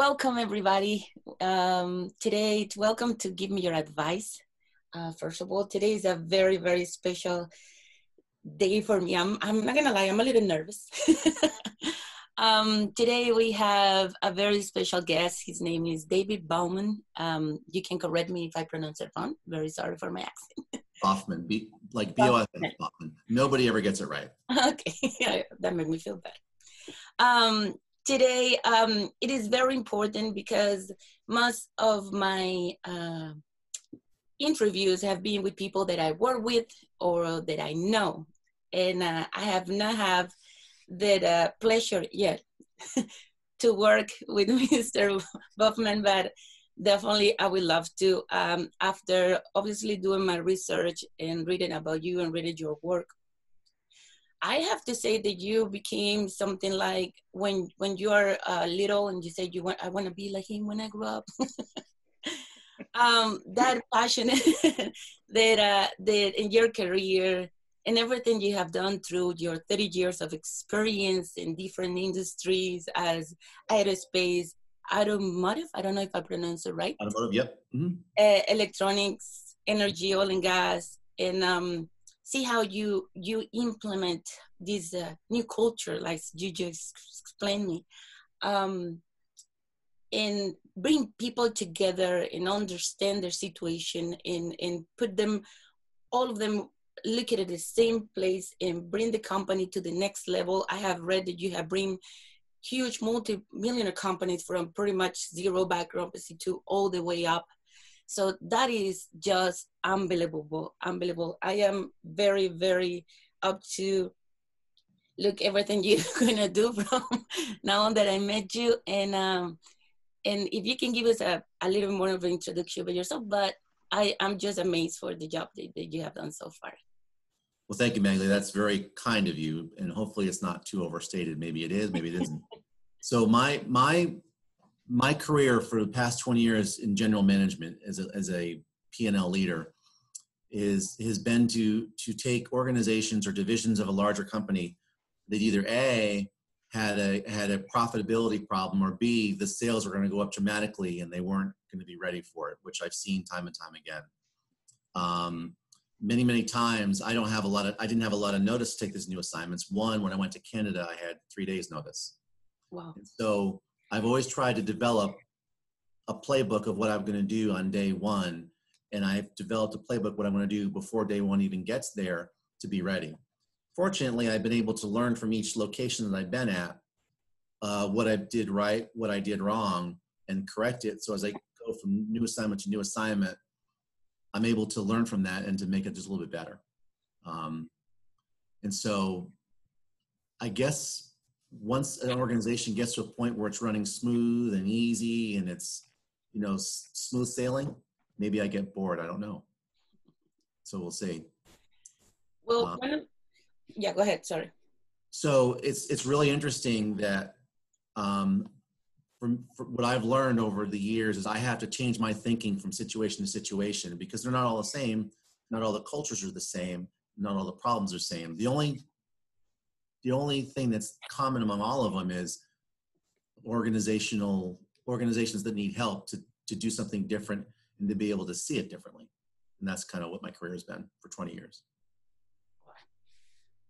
welcome everybody. Um, today, welcome to give me your advice. Uh, first of all, today is a very, very special day for me. I'm, I'm not gonna lie, I'm a little nervous. um, today we have a very special guest. His name is David Bauman. Um, you can correct me if I pronounce it wrong. Very sorry for my accent. Hoffman, B, like B O F N Hoffman. Nobody ever gets it right. Okay, that made me feel bad. Um, today um, it is very important because most of my uh, interviews have been with people that I work with or that I know, and uh, I have not have that uh, pleasure yet to work with Mr. Buffman, but definitely I would love to. Um, after obviously doing my research and reading about you and reading your work, I have to say that you became something like when when you are uh, little and you said you want I want to be like him when I grow up. um, that passion that uh, that in your career and everything you have done through your 30 years of experience in different industries as aerospace, automotive. I don't know if I pronounce it right. Automotive, yep. Mm-hmm. Uh, electronics, energy, oil and gas, and um, see how you you implement this uh, new culture like you just explained me. Um, and bring people together and understand their situation and and put them all of them look at the same place and bring the company to the next level. I have read that you have bring huge multi-millionaire companies from pretty much zero background to all the way up so that is just unbelievable, unbelievable. I am very, very up to look everything you're gonna do from now on that I met you. And um, and if you can give us a, a little more of an introduction about yourself, but I, I'm just amazed for the job that, that you have done so far. Well, thank you, Maggie. That's very kind of you, and hopefully it's not too overstated. Maybe it is, maybe it isn't. so my my my career for the past 20 years in general management as a, as a P&L leader is has been to to take organizations or divisions of a larger company that either a had a had a profitability problem or b the sales were going to go up dramatically and they weren't going to be ready for it which i've seen time and time again. Um, many many times i don't have a lot of i didn't have a lot of notice to take these new assignments. One when i went to canada i had three days notice. Wow. And so I've always tried to develop a playbook of what I'm going to do on day one. And I've developed a playbook what I'm going to do before day one even gets there to be ready. Fortunately, I've been able to learn from each location that I've been at uh, what I did right, what I did wrong, and correct it. So as I go from new assignment to new assignment, I'm able to learn from that and to make it just a little bit better. Um, and so I guess once an organization gets to a point where it's running smooth and easy and it's you know s- smooth sailing maybe i get bored i don't know so we'll see well um, yeah go ahead sorry so it's it's really interesting that um, from, from, what I've learned over the years is I have to change my thinking from situation to situation because they're not all the same. Not all the cultures are the same. Not all the problems are the same. The only the only thing that's common among all of them is organizational organizations that need help to, to do something different and to be able to see it differently. And that's kind of what my career has been for 20 years.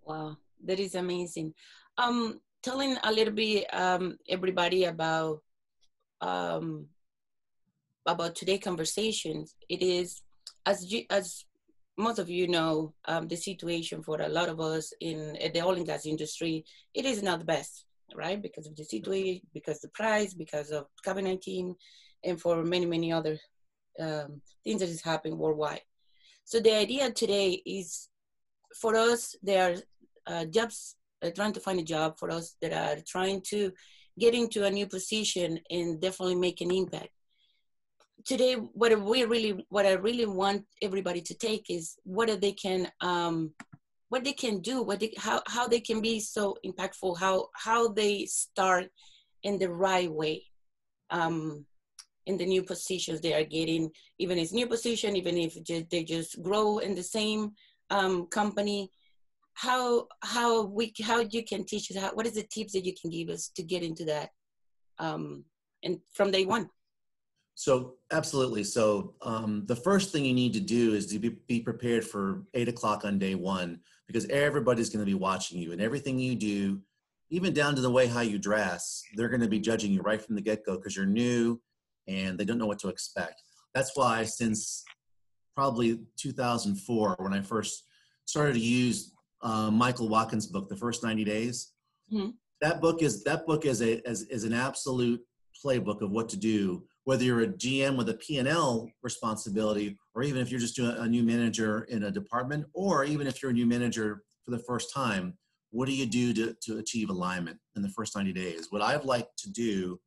Wow, that is amazing. Um, telling a little bit um, everybody about um, about today conversations. It is as you, as most of you know um, the situation for a lot of us in the oil and gas industry, it is not the best, right? Because of the situation, because the price, because of COVID-19, and for many, many other um, things that is happening worldwide. So the idea today is for us, there are uh, jobs, uh, trying to find a job for us that are trying to get into a new position and definitely make an impact today what we really what i really want everybody to take is what they can um what they can do what they how, how they can be so impactful how how they start in the right way um in the new positions they are getting even if new position even if they just grow in the same um, company. How how we how you can teach us how what is the tips that you can give us to get into that um and from day one so absolutely so um, the first thing you need to do is to be, be prepared for eight o'clock on day one because everybody's going to be watching you and everything you do even down to the way how you dress they're going to be judging you right from the get-go because you're new and they don't know what to expect that's why since probably 2004 when i first started to use uh, michael watkins book the first 90 days mm-hmm. that book is that book is a is, is an absolute playbook of what to do whether you're a gm with a p&l responsibility or even if you're just doing a new manager in a department or even if you're a new manager for the first time what do you do to, to achieve alignment in the first 90 days? What i've liked to do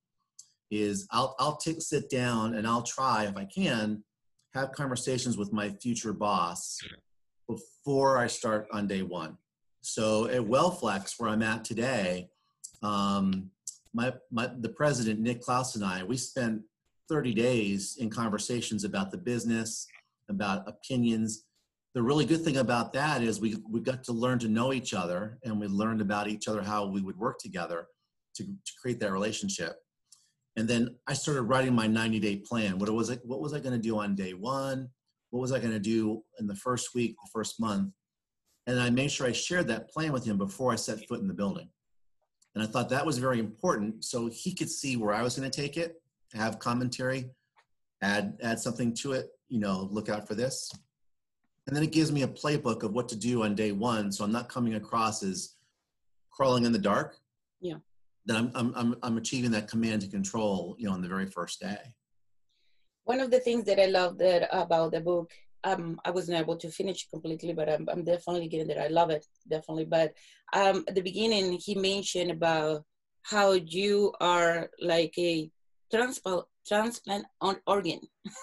is i'll i'll take sit down and i'll try if i can have conversations with my future boss before i start on day one. So at wellflex where i'm at today um, my, my the president nick klaus and i we spent 30 days in conversations about the business about opinions. The really good thing about that is we, we got to learn to know each other and we learned about each other how we would work together to, to create that relationship. And then i started writing my 90 day plan. What was it what was i going to do on day one? What was i going to do in the first week the first month? And i made sure i shared that plan with him before i set foot in the building. And i thought that was very important so he could see where i was going to take it have commentary add add something to it you know look out for this and then it gives me a playbook of what to do on day one so i'm not coming across as crawling in the dark yeah then I'm, I'm i'm i'm achieving that command and control you know on the very first day one of the things that i love that about the book um, I wasn't able to finish completely, but I'm, I'm definitely getting there. I love it, definitely. But um, at the beginning, he mentioned about how you are like a transplant transplant on organ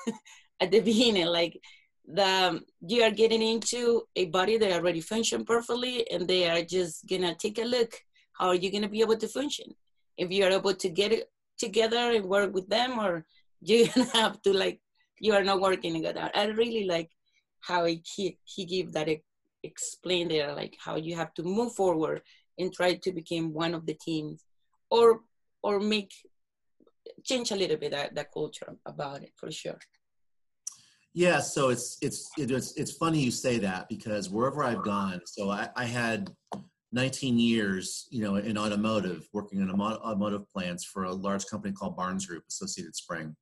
at the beginning, like the um, you are getting into a body that already function perfectly and they are just gonna take a look how are you gonna be able to function. If you are able to get it together and work with them or you're gonna have to like you are not working together i really like how he he gave that explain there like how you have to move forward and try to become one of the teams or or make change a little bit that, that culture about it for sure yeah, so it's it's it's it's funny you say that because wherever I've gone, so I, I had 19 years, you know, in automotive, working in automotive plants for a large company called Barnes Group, Associated Spring,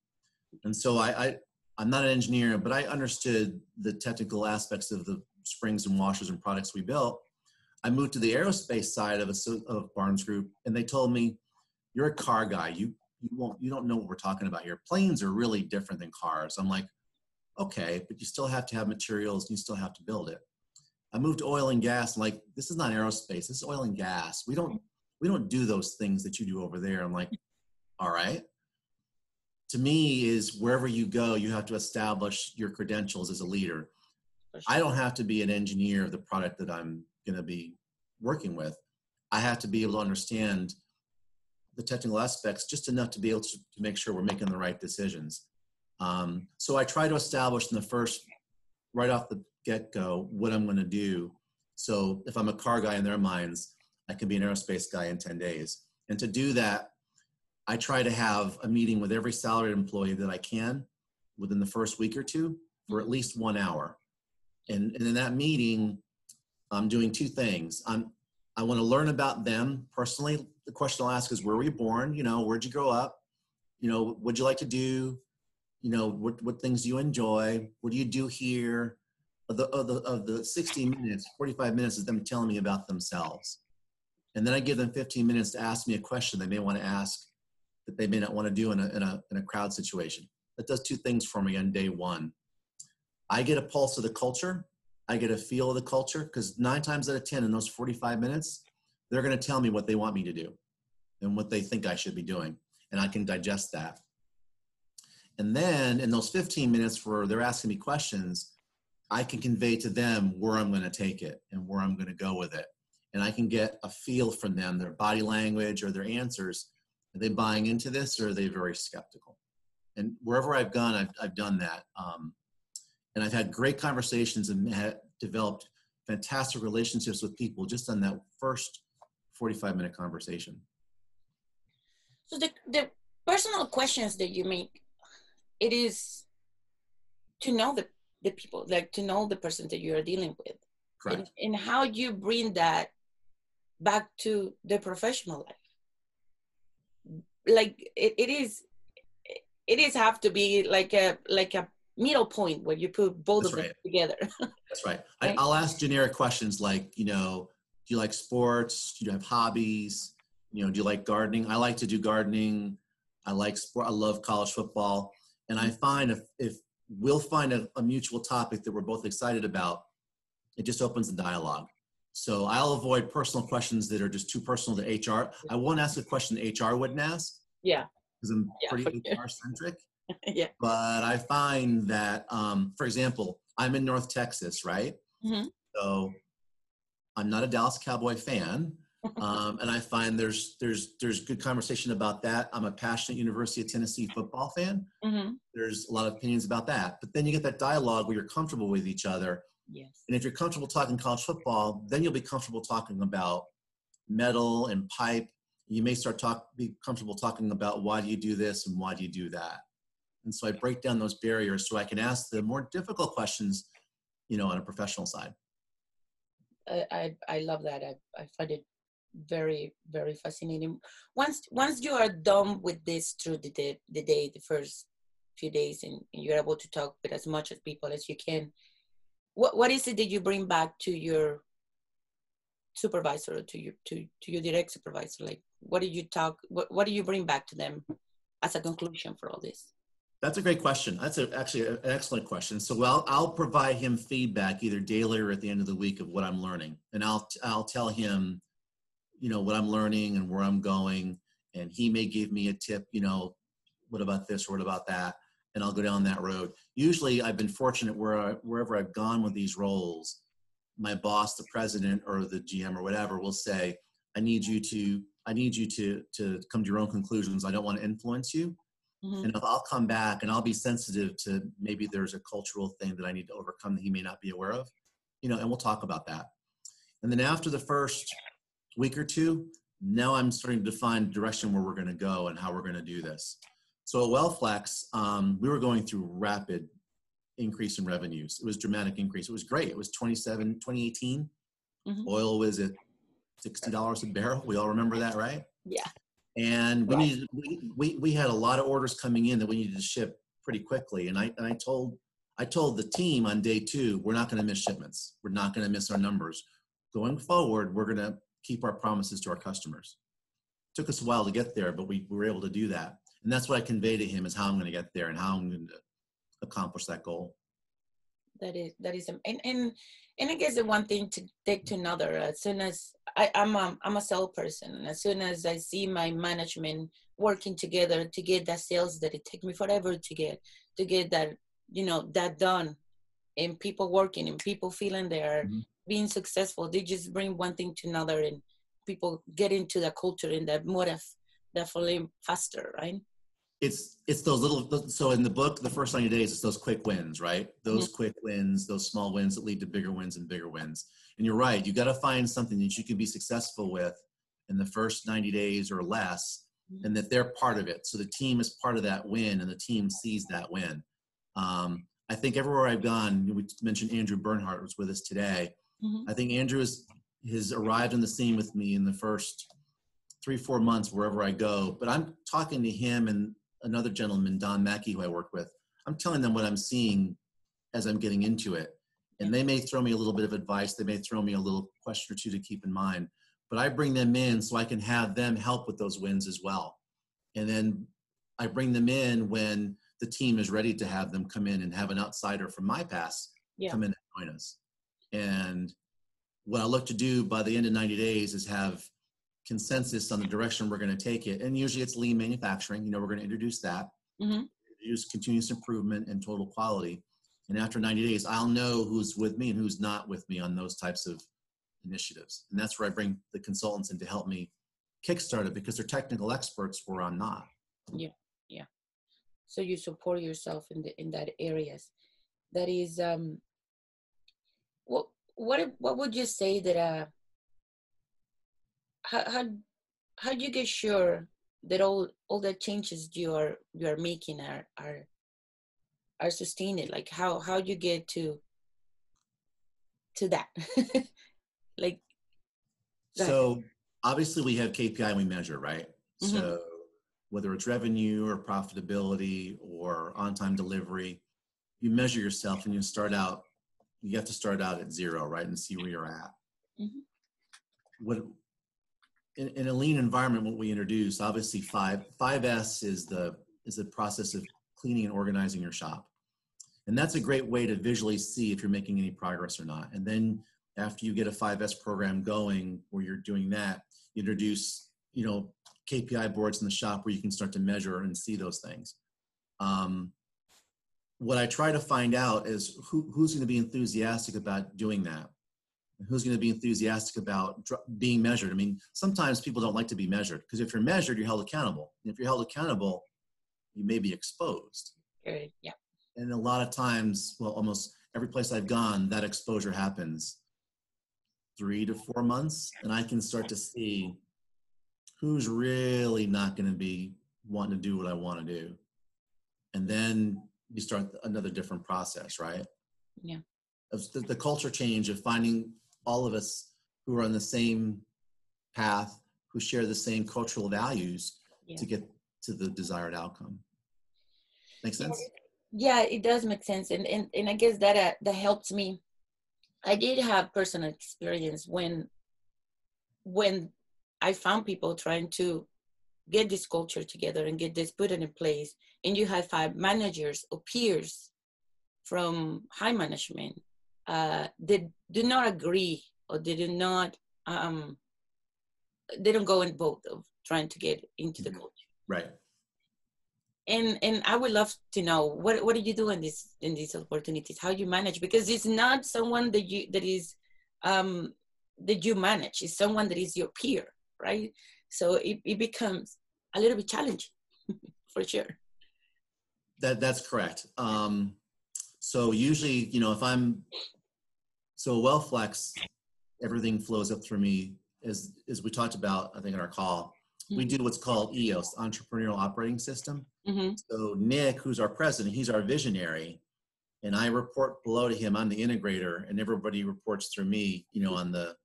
and so I, I I'm not an engineer, but I understood the technical aspects of the springs and washers and products we built. I moved to the aerospace side of a, of Barnes Group, and they told me, "You're a car guy. You you won't you don't know what we're talking about here. Planes are really different than cars." I'm like, okay, but you still have to have materials and you still have to build it. I moved to oil and gas. Like, this is not aerospace. This is oil and gas. We don't we don't do those things that you do over there. I'm like, all right. To me, is wherever you go, you have to establish your credentials as a leader. I don't have to be an engineer of the product that I'm going to be working with. I have to be able to understand the technical aspects just enough to be able to, to make sure we're making the right decisions. Um, so I try to establish in the first, right off the get go, what I'm going to do. So if I'm a car guy in their minds, I can be an aerospace guy in 10 days. And to do that, I try to have a meeting with every salaried employee that I can within the first week or two for at least one hour. And, and in that meeting, I'm doing two things. I'm, I want to learn about them personally. The question I'll ask is, where were you born? You know, where'd you grow up? You know, what'd you like to do? you know what what things you enjoy what do you do here of the of the of the 60 minutes 45 minutes is them telling me about themselves and then i give them 15 minutes to ask me a question they may want to ask that they may not want to do in a, in a in a crowd situation that does two things for me on day one i get a pulse of the culture i get a feel of the culture because nine times out of ten in those 45 minutes they're going to tell me what they want me to do and what they think i should be doing and i can digest that and then in those 15 minutes where they're asking me questions, I can convey to them where I'm going to take it and where I'm going to go with it. And I can get a feel from them, their body language or their answers. Are they buying into this or are they very skeptical? And wherever I've gone, I've, I've done that. Um, and I've had great conversations and developed fantastic relationships with people just on that first 45 minute conversation. So the, the personal questions that you make it is to know the, the people like to know the person that you're dealing with Correct. and, and how you bring that back to the professional life like it, it is it is have to be like a like a middle point where you put both That's of them together That's right. Right. I, I'll ask generic questions like, you know, do you like sports? Do you have hobbies? You know, do you like gardening? I like to do gardening. I like sport. I love college football. And I mm-hmm. find if, if we'll find a, a mutual topic that we're both excited about, it just opens the dialogue. So I'll avoid personal questions that are just too personal to HR. I won't ask a question HR wouldn't ask yeah because I'm Yeah, pretty. HR centric yeah but I find that, um, for example, I'm in North Texas, right? Mhm. So I'm not a Dallas Cowboy fan, um, and I find there's there's there's good conversation about that. I'm a passionate University of Tennessee football fan. hmm There's a lot of opinions about that, but then you get that dialogue where you're comfortable with each other, yes and if you're comfortable talking college football, then you'll be comfortable talking about metal and pipe. You may start talk be comfortable talking about why do you do this and why do you do that. And so I break down those barriers so I can ask the more difficult questions, you know, on a professional side. I, I I love that. I, I find it very very fascinating. Once once you are done with this through the day, the day, the first few days, and, and you're able to talk with as much of people as you can, what what is it that you bring back to your supervisor or to your to to your direct supervisor? Like, what do you talk? What what do you bring back to them as a conclusion for all this? That's a great question. That's a, actually an excellent question. So I'll, I'll provide him feedback either daily or at the end of the week of what I'm learning. And I'll, I'll tell him, you know, what I'm learning and where I'm going. And he may give me a tip, you know, what about this or what about that? And I'll go down that road. Usually I've been fortunate where I, wherever I've gone with these roles, my boss, the president or the GM or whatever will say, I need you to, I need you to, to come to your own conclusions. I don't want to influence you Mhm. and if I'll come back and I'll be sensitive to maybe there's a cultural thing that I need to overcome that he may not be aware of, you know, and we'll talk about that. And then after the first week or two, now I'm starting to define direction where we're going to go and how we're going to do this. So at Wellflex, um, we were going through rapid increase in revenues. It was dramatic increase. It was great. It was 27, 2018. Mhm. Oil was at $60 a barrel. We all remember that, right? Yeah. And we Right. needed we, we we had a lot of orders coming in that we needed to ship pretty quickly. And i and i told i told the team on day two we're not going to miss shipments. We're not going to miss our numbers. Going forward we're going to keep our promises to our customers. It took us a while to get there but we were able to do that. And that's what i convey to him is how i'm going to get there and how i'm going to accomplish that goal that is that is and and and I guess the one thing to take to another as soon as I, I'm a, I'm a salesperson and as soon as I see my management working together to get that sales that it take me forever to get to get that you know that done and people working and people feeling they're Mhm. being successful they just bring one thing to another and people get into the culture and that more of definitely faster right it's it's those little so in the book the first 90 days it's those quick wins right? Those quick wins those small wins that lead to bigger wins and bigger wins. And you're right you got to find something that you can be successful with in the first 90 days or less and that they're part of it. So the team is part of that win and the team sees that win. Um, i think everywhere i've gone we mentioned andrew bernhardt was with us today. Mhm. i think andrew has, has arrived on the scene with me in the first three four months wherever i go but i'm talking to him and another gentleman, Don Mackey, who I work with, I'm telling them what I'm seeing as I'm getting into it. And they may throw me a little bit of advice. They may throw me a little question or two to keep in mind. But I bring them in so I can have them help with those wins as well. And then I bring them in when the team is ready to have them come in and have an outsider from my past Yeah. come in and join us. And what I look to do by the end of 90 days is have consensus on the direction we're going to take it. And usually it's lean manufacturing. You know, we're going to introduce that, Mhm. introduce continuous improvement and total quality. And after 90 days, I'll know who's with me and who's not with me on those types of initiatives. And that's where I bring the consultants in to help me kickstart it because they're technical experts where I'm not. Yeah, yeah. So you support yourself in the in that areas that is um what what what would you say that uh how how how do you get sure that all all the changes you are you are making are are are sustained? Like how how do you get to to that? Like so obviously we have kpi and we measure right? Mm-hmm. so whether it's revenue or profitability or on-time delivery you measure yourself and you start out you have to start out at zero right and see where you're at. Mm-hmm. what in, in, a lean environment what we introduce obviously five 5s is the is the process of cleaning and organizing your shop. And that's a great way to visually see if you're making any progress or not. And then after you get a 5s program going where you're doing that you introduce you know kpi boards in the shop where you can start to measure and see those things. Um, what I try to find out is who, who's going to be enthusiastic about doing that. Who's going to be enthusiastic about being measured? I mean, sometimes people don't like to be measured because if you're measured, you're held accountable. And if you're held accountable, you may be exposed. Good. Yeah. And a lot of times, well, almost every place I've gone, that exposure happens three to four months, and I can start to see who's really not going to be wanting to do what I want to do. And then you start another different process, right? Yeah. The, the culture change of finding all of us who are on the same path, who share the same cultural values yeah. to get to the desired outcome. Make sense? Yeah, it does make sense, and and, and I guess that uh, that helps me. I did have personal experience when when I found people trying to get this culture together and get this put in place and you have five managers or peers from high management uh, they do not agree or they do not um, they don't go in both of trying to get into the mm-hmm. culture right and and i would love to know what what do you do in this in these opportunities how do you manage because it's not someone that you that is um that you manage it's someone that is your peer right so it, it becomes a little bit challenging for sure. That that's correct. Um, so usually, you know, if I'm so WellFlex, everything flows up through me as as we talked about, I think in our call. Mm-hmm. We do what's called EOS, Entrepreneurial Operating System. Mm-hmm. So Nick, who's our president, he's our visionary, and I report below to him. I'm the integrator, and everybody reports through me. You know, on the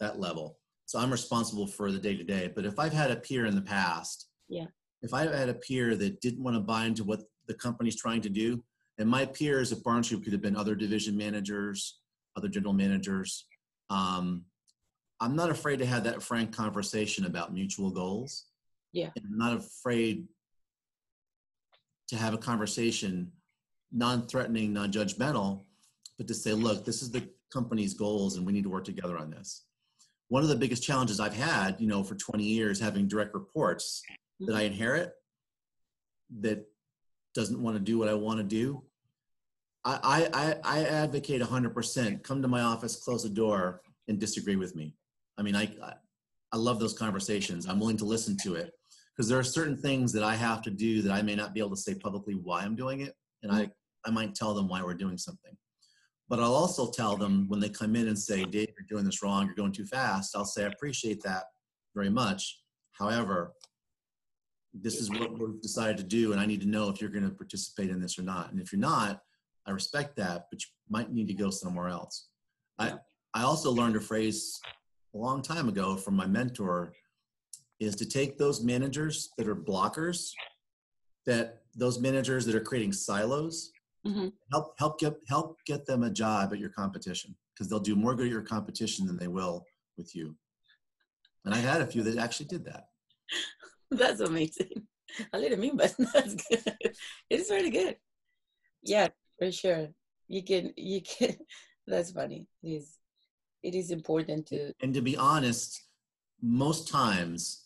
that level. So I'm responsible for the day to day. But if I've had a peer in the past, yeah, if I had a peer that didn't want to buy into what the company's trying to do, and my peers at Barnes Group could have been other division managers, other general managers. Um, I'm not afraid to have that frank conversation about mutual goals. Yeah. And I'm not afraid to have a conversation, non-threatening, non-judgmental, but to say, look, this is the company's goals and we need to work together on this one of the biggest challenges I've had, you know, for 20 years having direct reports that I inherit that doesn't want to do what I want to do. I, I, I advocate 100% come to my office, close the door, and disagree with me. I mean, I, I love those conversations. I'm willing to listen to it because there are certain things that I have to do that I may not be able to say publicly why I'm doing it. And I, I might tell them why we're doing something. But I'll also tell them when they come in and say, Dave, you're doing this wrong, you're going too fast. I'll say, I appreciate that very much. However, this is what we've decided to do, and I need to know if you're going to participate in this or not. And if you're not, I respect that, but you might need to go somewhere else. I, I also learned a phrase a long time ago from my mentor is to take those managers that are blockers, that those managers that are creating silos, mm-hmm. help help get help get them a job at your competition because they'll do more good at your competition than they will with you. And I had a few that actually did that. that's amazing. A little mean, but that's good. It's really good. Yeah, for sure. You can you can. That's funny. It is. It is important to. And to be honest, most times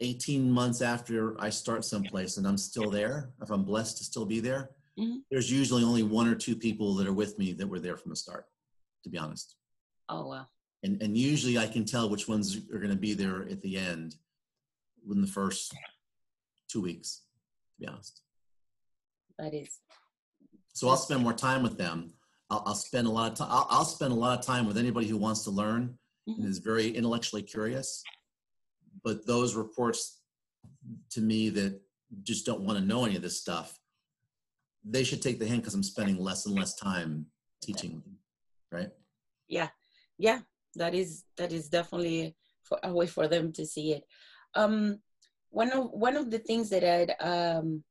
18 months after I start someplace and I'm still there, if I'm blessed to still be there, mm-hmm. there's usually only one or two people that are with me that were there from the start, to be honest. Oh, wow. And, and usually I can tell which ones are going to be there at the end within the first two weeks, to be honest. That is. So I'll spend more time with them. I'll, I'll spend a lot of time. I'll, I'll, spend a lot of time with anybody who wants to learn mm-hmm. and is very intellectually curious. But those reports to me that just don't want to know any of this stuff, they should take the hint because I'm spending less and less time teaching them, right? Yeah, yeah, that is that is definitely for, a way for them to see it. Um, one of one of the things that I um,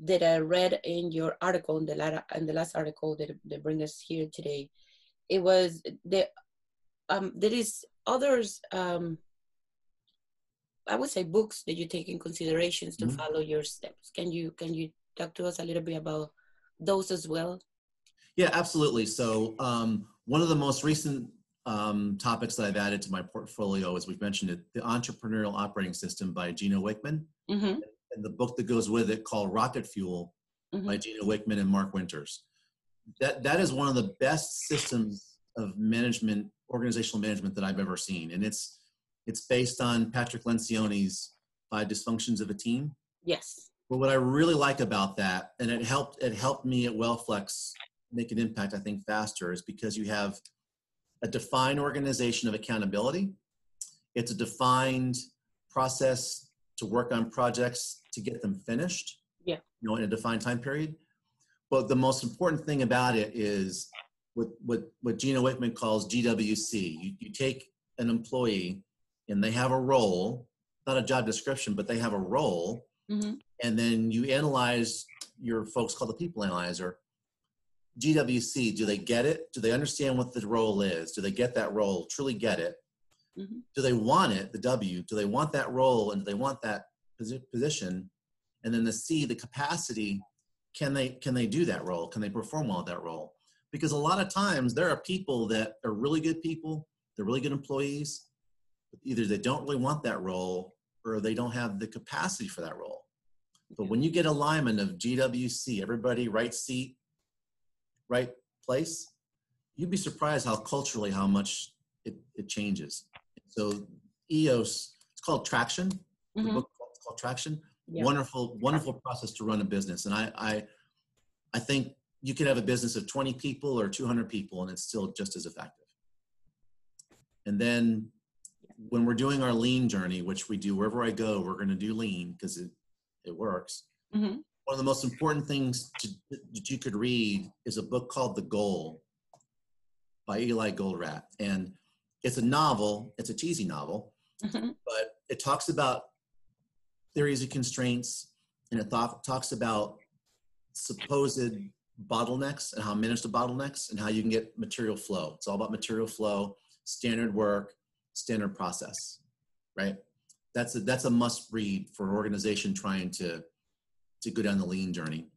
that I read in your article in the last in the last article that that bring us here today, it was the um, there is others um, I would say books that you take in considerations to mm-hmm. follow your steps. Can you can you talk to us a little bit about those as well? Yeah, absolutely. So um, one of the most recent um, topics that I've added to my portfolio, as we've mentioned it, the Entrepreneurial Operating System by Gino Wickman, mm-hmm. And the book that goes with it called Rocket Fuel mm-hmm. by Gino Wickman and Mark Winters. That that is one of the best systems of management, organizational management that I've ever seen, and it's it's based on Patrick Lencioni's Five Dysfunctions of a Team. Yes. But what I really like about that, and it helped it helped me at WellFlex make an impact, I think, faster, is because you have a defined organization of accountability. It's a defined process to work on projects to get them finished. Yeah. You know, in a defined time period. But the most important thing about it is what what what Gino Wickman calls GWC. You, you take an employee and they have a role, not a job description, but they have a role. Mm-hmm. And then you analyze your folks called the people analyzer. GWC, do they get it? Do they understand what the role is? Do they get that role, truly get it? Mm-hmm. Do they want it, the W? Do they want that role and do they want that position? And then the C, the capacity, can they can they do that role? Can they perform well at that role? Because a lot of times there are people that are really good people, they're really good employees, either they don't really want that role or they don't have the capacity for that role. But when you get alignment of GWC, everybody right seat, right place, you'd be surprised how culturally how much it, it changes. So EOS, it's called Traction. Mm-hmm. The book is called Traction. Yeah. Wonderful, wonderful process to run a business. And I, I, I think you could have a business of 20 people or 200 people and it's still just as effective. And then when we're doing our lean journey, which we do wherever I go, we're going to do lean because it, it works. Mm-hmm. One of the most important things to, that you could read is a book called The Goal by Eli Goldratt. And it's a novel, it's a cheesy novel, mm-hmm. but it talks about theories of constraints and it th- talks about supposed bottlenecks and how to manage the bottlenecks and how you can get material flow. It's all about material flow, standard work, standard process, right? That's a, that's a must read for an organization trying to, to go down the lean journey.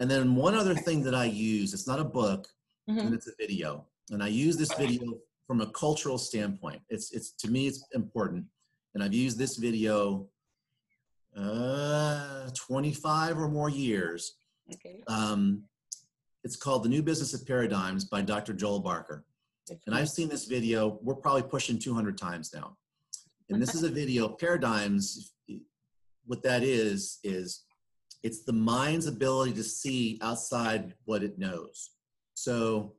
And then one other thing that I use, it's not a book, mm-hmm. and it's a video. And I use this video from a cultural standpoint. It's, it's to me, it's important. And I've used this video uh, 25 or more years. Okay. Um, it's called The New Business of Paradigms by Dr. Joel Barker. And I've seen this video, we're probably pushing 200 times now. And this is a video, paradigms, what that is, is it's the mind's ability to see outside what it knows. So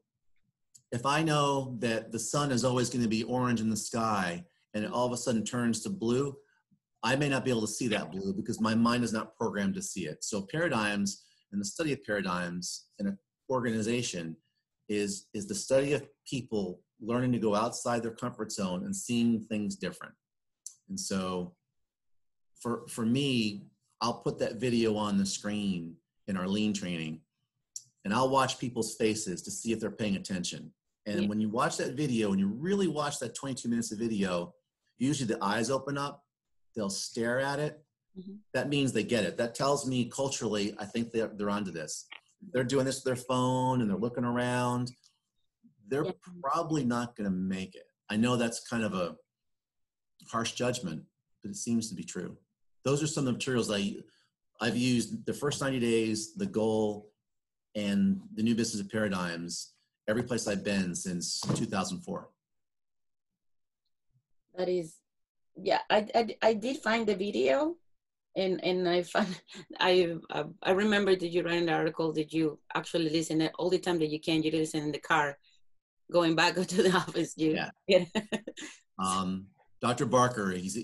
if I know that the sun is always going to be orange in the sky and it all of a sudden turns to blue, I may not be able to see that blue because my mind is not programmed to see it. So paradigms and the study of paradigms in an organization is is the study of people learning to go outside their comfort zone and seeing things different. And so for for me, I'll put that video on the screen in our lean training and I'll watch people's faces to see if they're paying attention. And yeah. when you watch that video and you really watch that 22 minutes of video, usually the eyes open up, they'll stare at it. Mm-hmm. That means they get it. That tells me culturally, I think they're, they're onto this they're doing this with their phone and they're looking around, they're yeah. probably not going to make it. I know that's kind of a harsh judgment, but it seems to be true. Those are some of the materials I I've used the first 90 days, the goal, and the new business of paradigms every place I've been since 2004. That is, yeah, I, I, I did find the video and and I found I uh, I remember that you ran an article that you actually listen all the time that you can. You listen in the car, going back to the office. You yeah. yeah. um, Dr. Barker, he's,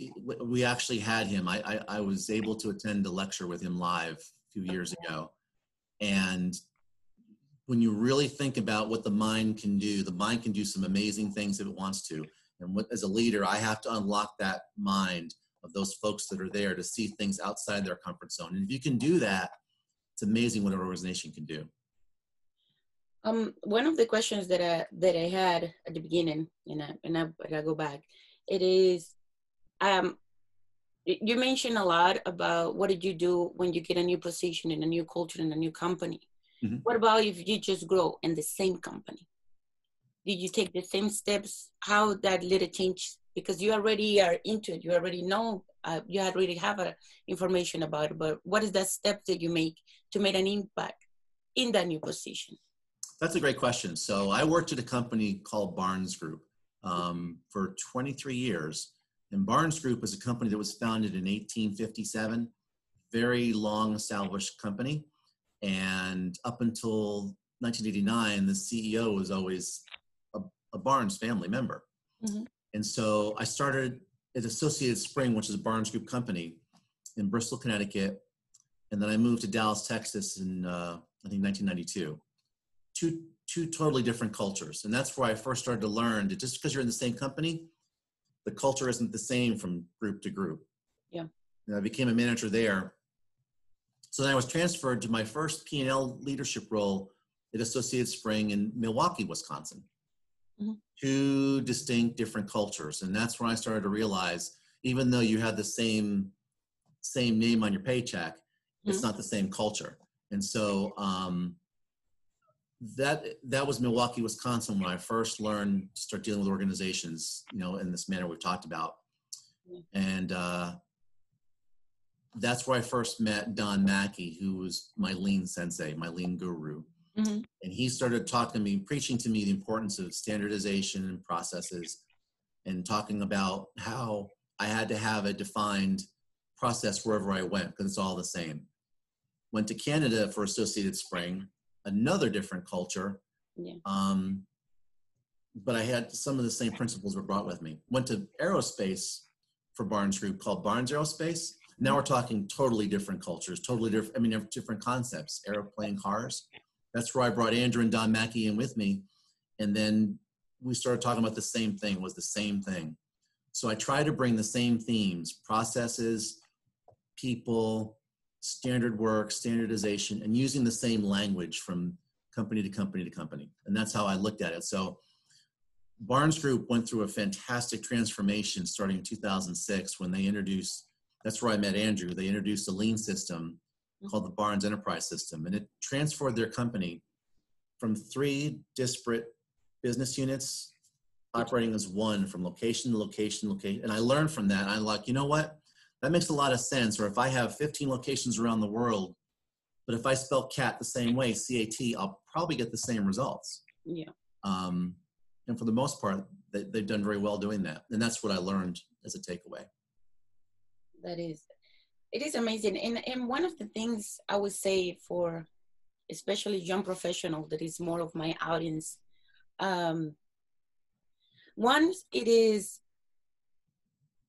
we actually had him. I, I, I, was able to attend a lecture with him live a few years ago. And when you really think about what the mind can do, the mind can do some amazing things if it wants to. And what, as a leader, I have to unlock that mind of those folks that are there to see things outside their comfort zone. And if you can do that, it's amazing what an organization can do. Um, one of the questions that I that I had at the beginning, and I and I, I go back, it is, um, you mentioned a lot about what did you do when you get a new position in a new culture in a new company. Mm-hmm. What about if you just grow in the same company? Did you take the same steps? How that little change? Because you already are into it. You already know. Uh, you already have a information about it. But what is that step that you make to make an impact in that new position? That's a great question. So I worked at a company called Barnes Group um, for 23 years. And Barnes Group is a company that was founded in 1857, very long established company. And up until 1989, the CEO was always a, a Barnes family member. Mm-hmm. And so I started at Associated Spring, which is a Barnes Group company in Bristol, Connecticut. And then I moved to Dallas, Texas in, uh, I think, 1992. Two, two totally different cultures. And that's where I first started to learn that just because you're in the same company, the culture isn't the same from group to group. Yeah. And I became a manager there so then I was transferred to my first P&L leadership role at Associated Spring in Milwaukee, Wisconsin. Mm-hmm. Two distinct different cultures. And that's when I started to realize, even though you had the same same name on your paycheck, mm-hmm. it's not the same culture. And so um, that that was Milwaukee, Wisconsin, when I first learned to start dealing with organizations, you know, in this manner we've talked about. Mm-hmm. And uh, that's where I first met Don Mackey, who was my lean sensei, my lean guru. Mm-hmm. And he started talking to me, preaching to me the importance of standardization and processes, and talking about how I had to have a defined process wherever I went because it's all the same. Went to Canada for Associated Spring, another different culture. Yeah. Um, but I had some of the same principles were brought with me. Went to aerospace for Barnes Group called Barnes Aerospace now we're talking totally different cultures, totally different, I mean, different concepts, airplane cars. That's where I brought Andrew and Don Mackey in with me. And then we started talking about the same thing, was the same thing. So I try to bring the same themes, processes, people, standard work, standardization, and using the same language from company to company to company. And that's how I looked at it. So Barnes Group went through a fantastic transformation starting in 2006 when they introduced that's where I met Andrew. They introduced a lean system mm-hmm. called the Barnes Enterprise System, and it transformed their company from three disparate business units operating as one from location to location, location. And I learned from that. I'm like, you know what? That makes a lot of sense. Or if I have 15 locations around the world, but if I spell cat the same way, C-A-T, I'll probably get the same results. Yeah. Um, and for the most part, they, they've done very well doing that. And that's what I learned as a takeaway that is it is amazing. And and one of the things i would say for especially young professional that is more of my audience um once it is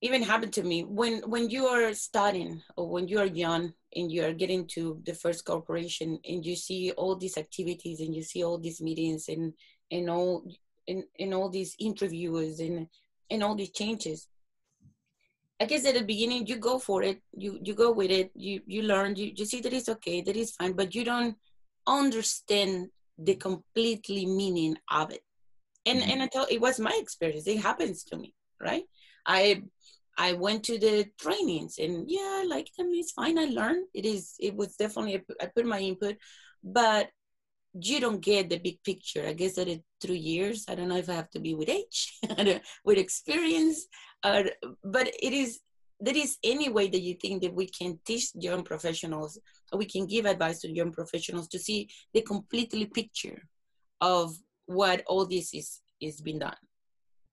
even happened to me when when you are starting or when you are young and you are getting to the first corporation and you see all these activities and you see all these meetings and and all and, and all these interviews and and all these changes I guess at the beginning you go for it, you you go with it, you you learn, you, you see that it's okay, that it's fine, but you don't understand the completely meaning of it. And mm-hmm. and until it was my experience, it happens to me, right? I I went to the trainings and yeah, I like them. It's fine. I learned. It is. It was definitely. I put my input, but you don't get the big picture. I guess that it through years. I don't know if I have to be with age, with experience, uh, but it is there is any way that you think that we can teach young professionals we can give advice to young professionals to see the completely picture of what all this is is being done?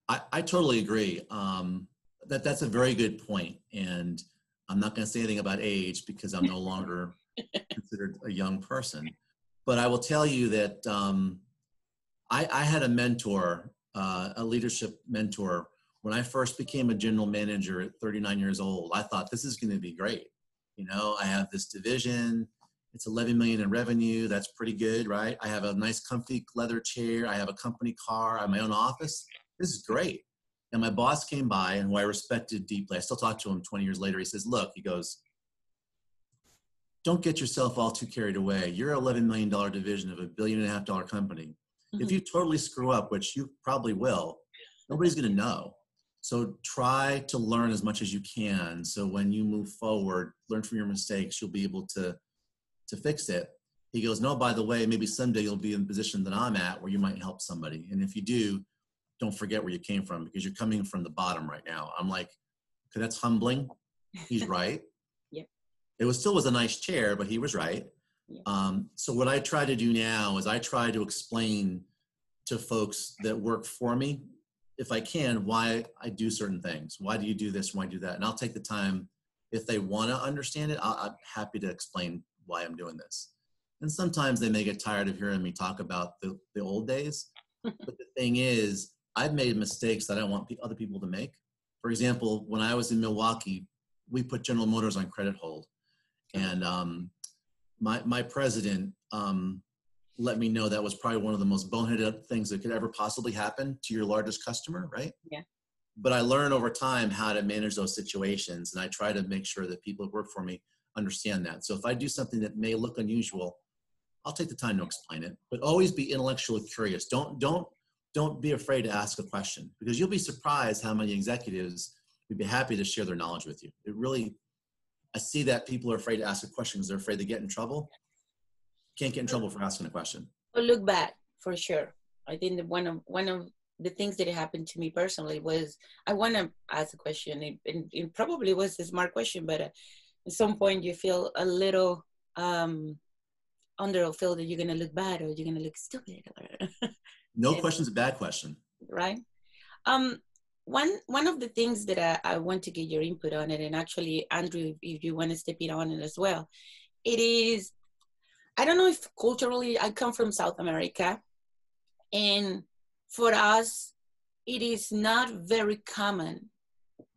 I, I totally agree. Um, that that's a very good point and i'm not going to say anything about age because i'm no longer considered a young person but i will tell you that um, I, I, had a mentor uh, a leadership mentor when I first became a general manager at 39 years old, I thought this is going to be great. You know, I have this division. It's 11 million in revenue. That's pretty good, right? I have a nice, comfy leather chair. I have a company car. I have my own office. This is great. And my boss came by, and who I respected deeply, I still talk to him 20 years later. He says, Look, he goes, don't get yourself all too carried away. You're an $11 million division of a billion and a half dollar company. Mm-hmm. If you totally screw up, which you probably will, nobody's going to know. So try to learn as much as you can. So when you move forward, learn from your mistakes, you'll be able to to fix it. He goes, no, by the way, maybe someday you'll be in the position that I'm at where you might help somebody. And if you do, don't forget where you came from because you're coming from the bottom right now. I'm like, okay, that's humbling. He's right. yep. It was still was a nice chair, but he was right. Yep. Um, so what I try to do now is I try to explain to folks that work for me if I can, why I do certain things. Why do you do this? Why do that? And I'll take the time if they want to understand it. i am happy to explain why I'm doing this. And sometimes they may get tired of hearing me talk about the, the old days. but the thing is, I've made mistakes that I don't want other people to make. For example, when I was in Milwaukee, we put General Motors on credit hold, and um, my my president um, let me know that was probably one of the most boneheaded things that could ever possibly happen to your largest customer, right? Yeah. But I learn over time how to manage those situations, and I try to make sure that people that work for me understand that. So if I do something that may look unusual, I'll take the time to explain it. But always be intellectually curious. Don't don't don't be afraid to ask a question because you'll be surprised how many executives would be happy to share their knowledge with you. It really, I see that people are afraid to ask a question because they're afraid to get in trouble can't get in trouble for asking a question. Well, look back for sure. I think that one of one of the things that happened to me personally was I want to ask a question. It, it, it, probably was a smart question, but uh, at some point you feel a little um, under or feel that you're gonna look bad or you're gonna look stupid. Or no question's a bad question. Right. Um, one one of the things that I, I want to get your input on it, and actually Andrew, if you want to step in on it as well, it is I don't know if culturally I come from South America, and for us, it is not very common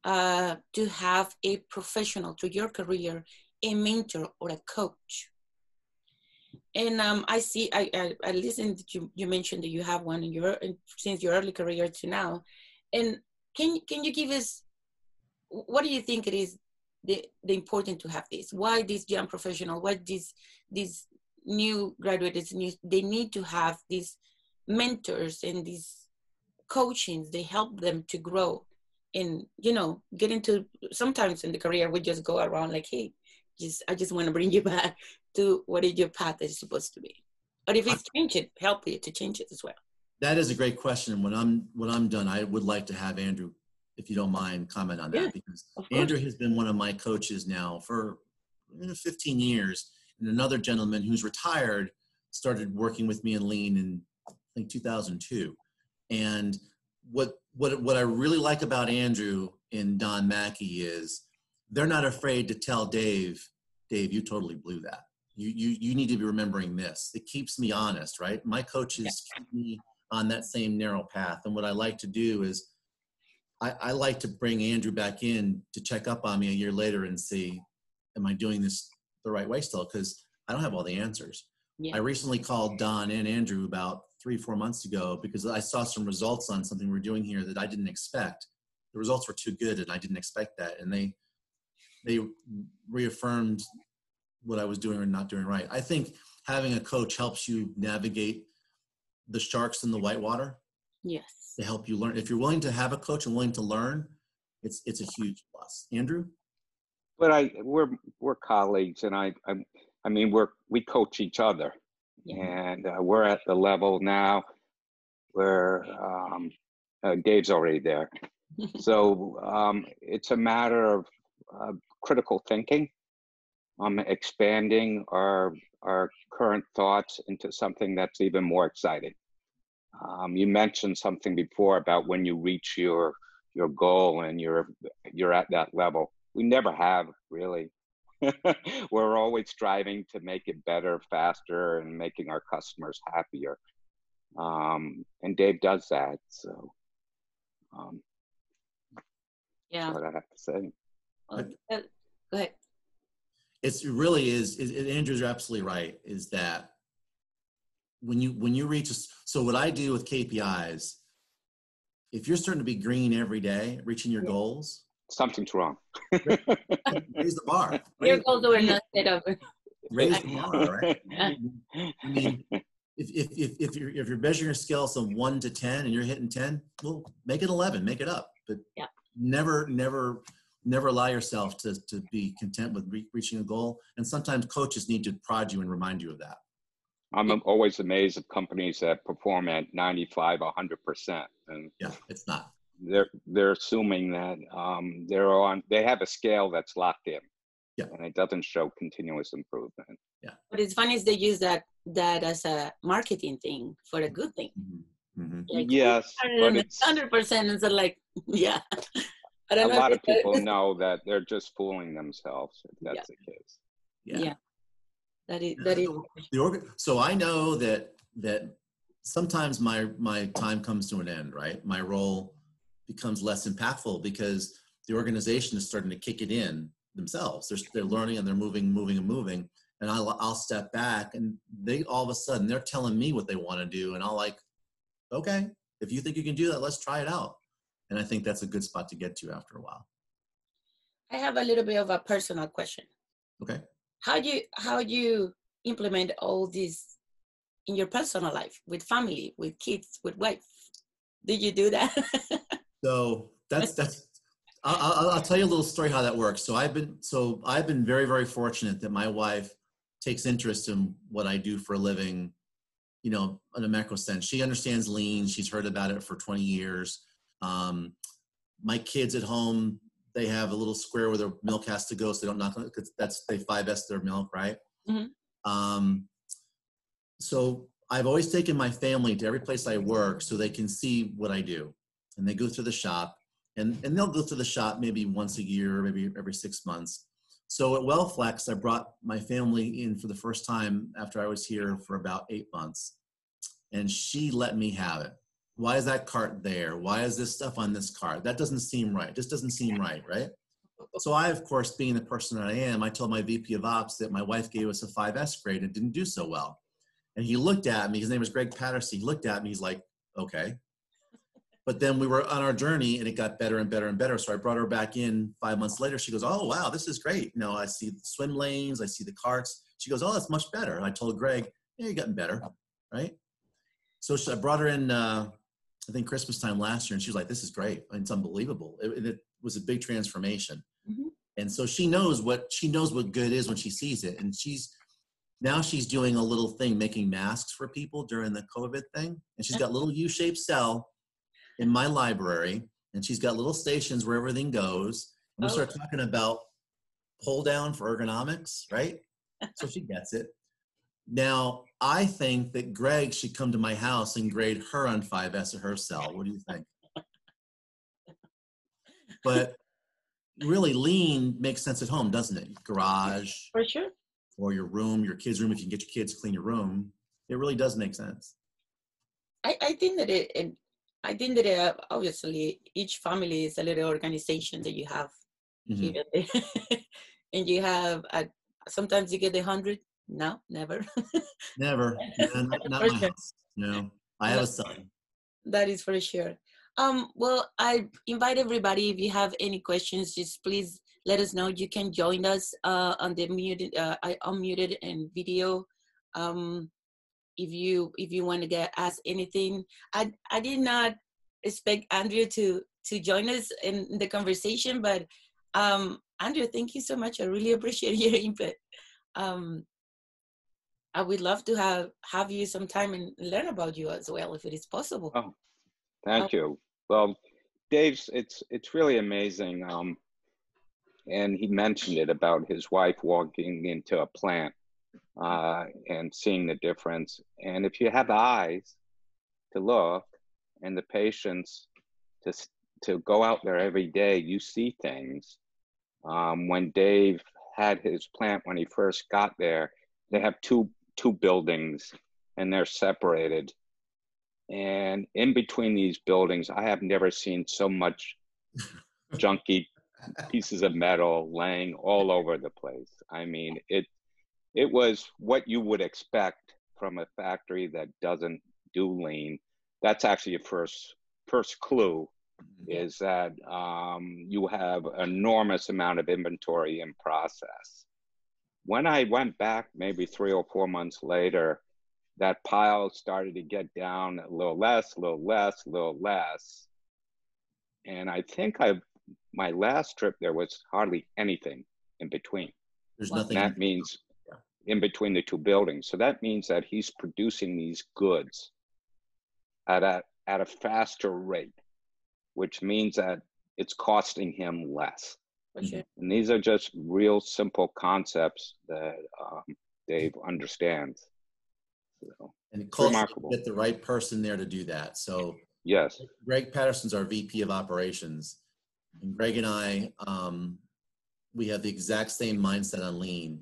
uh, to have a professional to your career, a mentor or a coach. And um, I see, I, I, I listened. You, you mentioned that you have one in your since your early career to now. And can can you give us what do you think it is the the important to have this? Why this young professional? Why this this new graduates new they need to have these mentors and these coachings. They help them to grow and you know get into sometimes in the career we just go around like hey just i just want to bring you back to what is your path is supposed to be. But if it's change it help you to change it as well. That is a great question. When i'm when i'm done i would like to have andrew if you don't mind comment on that yeah, because andrew has been one of my coaches now for 15 years and another gentleman who's retired started working with me in lean in I think 2002. And what what what I really like about Andrew and Don Mackey is they're not afraid to tell Dave, Dave, you totally blew that. You you you need to be remembering this. It keeps me honest, right? My coaches yeah. keep me on that same narrow path. And what I like to do is I, I like to bring Andrew back in to check up on me a year later and see, am I doing this the right way still because I don't have all the answers. Yeah. I recently called Don and Andrew about three, four months ago because I saw some results on something we're doing here that I didn't expect. The results were too good and I didn't expect that. And they they reaffirmed what I was doing or not doing right. I think having a coach helps you navigate the sharks in the whitewater. Yes. To help you learn. If you're willing to have a coach and willing to learn, it's it's a huge plus. Andrew? But I we're we're colleagues, and I I, I mean we're we coach each other, yeah. and uh, we're at the level now where um, uh, Dave's already there. so um, it's a matter of uh, critical thinking, um, expanding our our current thoughts into something that's even more exciting. Um, you mentioned something before about when you reach your your goal and you're you're at that level we never have really. We're always striving to make it better, faster, and making our customers happier. Um, and Dave does that. So, um, Yeah. That's what I have to say. Well, uh, go ahead. It's it really is. It, it, Andrew's absolutely right. Is that when you when you reach a, so what I do with KPIs, if you're starting to be green every day, reaching your Yeah. goals, Something's wrong. raise the bar. Your Raise, goals were not set up. raise the bar, right? I mean, if, if, if, if you're if you're measuring your scale from one to ten and you're hitting ten, well, make it eleven, make it up. But Yeah. never, never, never allow yourself to to be content with re- reaching a goal. And sometimes coaches need to prod you and remind you of that. I'm always amazed at companies that perform at 95, 100%. And Yeah, it's not. They're, they're assuming that um, they're on, they have a scale that's locked in. Yeah. And it doesn't show continuous improvement. Yeah but it's funny is they use that that as a marketing thing for a good thing. hmm Like, Yes, but it's, hundred percent. And so like, yeah. a lot of it- people know that they're just fooling themselves if that's the case. Yeah. Yeah. that is that is the org- so I know that that sometimes my my time comes to an end, right? My role becomes less impactful because the organization is starting to kick it in themselves. They're they're learning and they're moving, moving, and moving. And I'll I'll step back, and they all of a sudden they're telling me what they want to do, and I'll like, okay, if you think you can do that, let's try it out. And I think that's a good spot to get to after a while. I have a little bit of a personal question. Okay. How do you how do you implement all this in your personal life with family, with kids, with wife? Did you do that? So that's that's. I'll, I'll, I'll tell you a little story how that works. So I've been so I've been very very fortunate that my wife takes interest in what I do for a living. You know, in a macro sense, she understands lean. She's heard about it for 20 years. Um, my kids at home, they have a little square where their milk has to go, so they don't knock on that's they 5S their milk, right? Mhm. Um, so I've always taken my family to every place I work so they can see what I do and they go through the shop and, and they'll go through the shop maybe once a year, maybe every six months. So at WellFlex, I brought my family in for the first time after I was here for about eight months. And she let me have it. Why is that cart there? Why is this stuff on this cart? That doesn't seem right. This doesn't seem right, right? So I, of course, being the person that I am, I told my VP of Ops that my wife gave us a 5S grade and didn't do so well. And he looked at me, his name was Greg Patterson. He looked at me, he's like, okay. But then we were on our journey and it got better and better and better. So I brought her back in five months later. She goes, Oh, wow, this is great. You know, I see the swim lanes, I see the carts. She goes, Oh, that's much better. And I told Greg, Yeah, you're getting better. Right. So she, I brought her in, uh, I think Christmas time last year, and she was like, This is great. It's unbelievable. It, it was a big transformation. Mhm. And so she knows what she knows what good is when she sees it. And she's now she's doing a little thing making masks for people during the COVID thing. And she's got a little U-shaped cell in my library, and she's got little stations where everything goes. And we Oh. start talking about pull down for ergonomics, right? so she gets it. Now, I think that Greg should come to my house and grade her on 5S at her cell. What do you think? But really, lean makes sense at home, doesn't it? Garage For sure. or your room, your kids' room, if you can get your kids to clean your room, it really does make sense. I, I think that it, it I think that uh, obviously each family is a little organization that you have Mhm. here and you have a, sometimes you get a hundred no never Never. No, not, not my house. No. I have a son. that is for sure um well i invite everybody if you have any questions just please let us know you can join us uh on the muted uh, i unmuted and video um if you if you want to get ask anything i i did not expect andrew to to join us in the conversation but um andrew thank you so much i really appreciate your input um i would love to have have you sometime and learn about you as well if it is possible Oh. Thank you. Well, Dave's it's it's really amazing. Um, and he mentioned it about his wife walking into a plant uh, and seeing the difference. And if you have eyes to look and the patience to to go out there every day, you see things. Um, when Dave had his plant when he first got there, they have two two buildings and they're separated and in between these buildings, I have never seen so much junky pieces of metal laying all over the place. I mean, it it was what you would expect from a factory that doesn't do lean. That's actually a first first clue mm-hmm. is that um, you have enormous amount of inventory in process. When I went back maybe three or four months later, that pile started to get down a little less, a little less, a little less. And I think I my last trip there was hardly anything in between. There's nothing. That means in between the two buildings. So that means that he's producing these goods at a at a faster rate, which means that it's costing him less. Sure. And these are just real simple concepts that um, Dave understands. So, and it remarkable. get the right person there to do that. So yes, Greg Patterson's our VP of operations, and Greg and I, um, we have the exact same mindset on lean.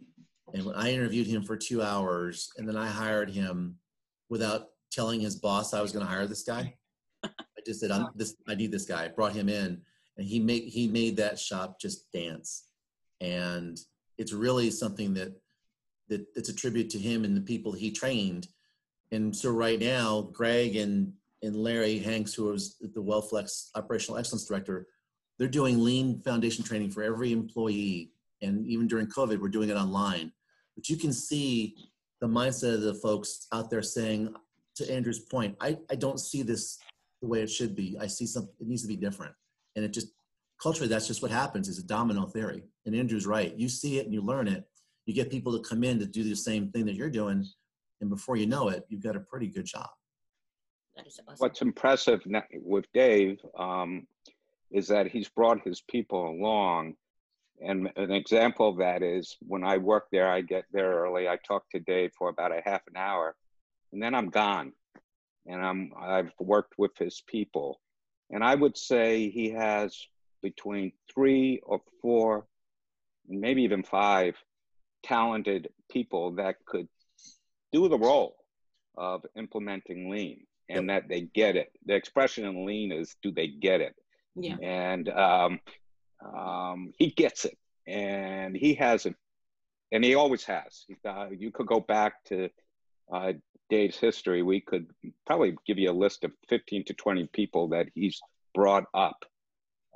And I interviewed him for two hours, and then I hired him without telling his boss I was going to hire this guy. I just said, "I'm this. I need this guy." I brought him in, and he made he made that shop just dance. And it's really something that that it's a tribute to him and the people he trained. And so right now, Greg and and Larry Hanks, who was the WellFlex operational excellence director, they're doing lean foundation training for every employee. And even during COVID, we're doing it online. But you can see the mindset of the folks out there saying, to Andrew's point, I, I don't see this the way it should be. I see something, it needs to be different. And it just, culturally, that's just what happens is a domino theory. And Andrew's right. You see it and you learn it. You get people to come in to do the same thing that you're doing. And before you know it, you've got a pretty good job. Awesome. What's impressive with Dave um, is that he's brought his people along. And an example of that is when I work there, I get there early. I talk to Dave for about a half an hour, and then I'm gone. And I'm I've worked with his people, and I would say he has between three or four, maybe even five, talented people that could do the role of implementing lean and that they get it. The expression in lean is do they get it? Yeah. And um, um, he gets it, and he has it, and he always has. Uh, you could go back to uh, Dave's history. We could probably give you a list of 15 to 20 people that he's brought up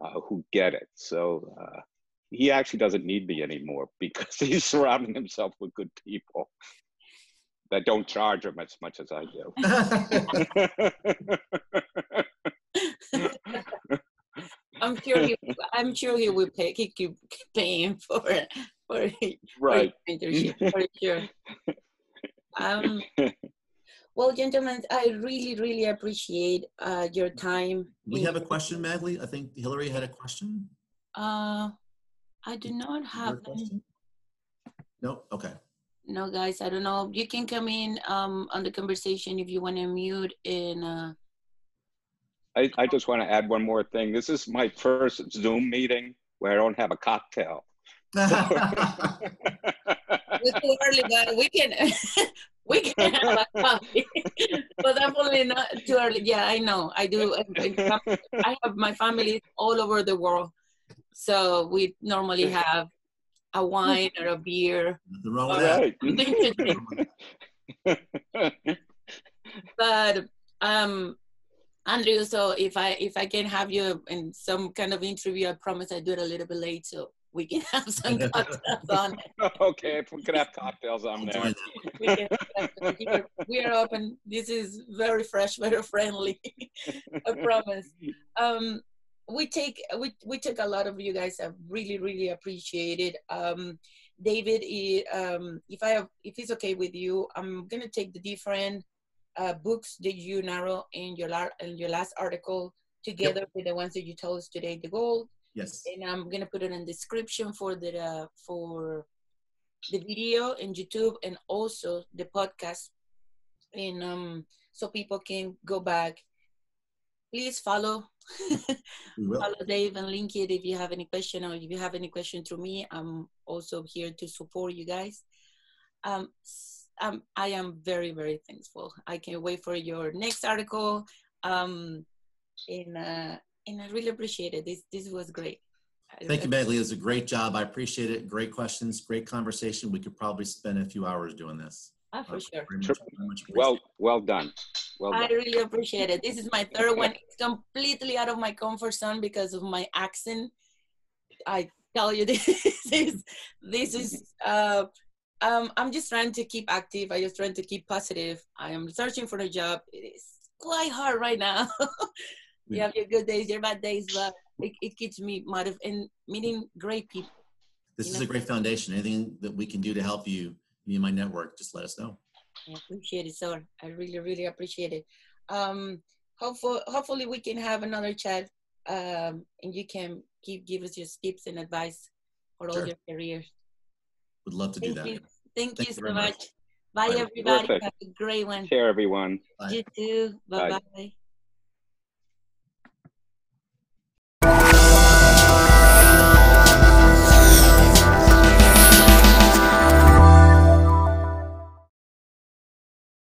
uh, who get it. So uh, he actually doesn't need me anymore because he's surrounding himself with good people that don't charge him as much as I do. I'm sure he. I'm sure he will pay. He keep paying for for right for internship for sure. Um. Well, gentlemen, I really, really appreciate uh, your time. We have a question, Magley. I think Hillary had a question. Uh, I do not have. No. Okay. No, guys, I don't know. You can come in um, on the conversation if you want to mute and. Uh, I, I just want to add one more thing. This is my first Zoom meeting where I don't have a cocktail. it's too early, but we can we can have a coffee, but definitely not too early. Yeah, I know. I do. I have my family all over the world, so we normally have a wine or a beer. Nothing wrong with that. but um, Andrew, so if I if I can have you in some kind of interview, I promise I do it a little bit late so we can have some cocktails on it. okay, if we could have cocktails, I'm there. we, can, we are open. This is very fresh, very friendly. I promise. Um, we take we we took a lot of you guys have really really appreciated. Um, David, um, if I have, if it's okay with you, I'm gonna take the different uh, books did you narrow in your, in your last article together yep. with the ones that you told us today, the gold? Yes. And I'm gonna put it in description for the uh, for the video in YouTube and also the podcast, and um, so people can go back. Please follow follow Dave and link it if you have any question or if you have any question through me. I'm also here to support you guys. Um, um, I am very, very thankful. I can't wait for your next article. Um, and uh, and I really appreciate it. This this was great. Thank you, Megli. It was a great job. I appreciate it. Great questions, great conversation. We could probably spend a few hours doing this. Ah, for sure. Very much, much Well, appreciate well done. Well I really appreciate it. This is my third one. It's completely out of my comfort zone because of my accent. I tell you this is this is uh um I'm just trying to keep active. I just trying to keep positive. I am searching for a job. It is quite hard right now. you Yeah. have your good days, your bad days, but it, it keeps me motivated and meeting great people. This is know. a great foundation. Anything that we can do to help you, me and my network, just let us know. I appreciate it, sir. I really, really appreciate it. Um, hopefully, hopefully we can have another chat, um, and you can keep give us your tips and advice for all Sure. your careers. Would love to do Thank that. you, thank, Thank you you so much. much. Bye, Bye. everybody. Perfect. Have a great one. Care everyone. Bye. You too. Bye. Bye bye.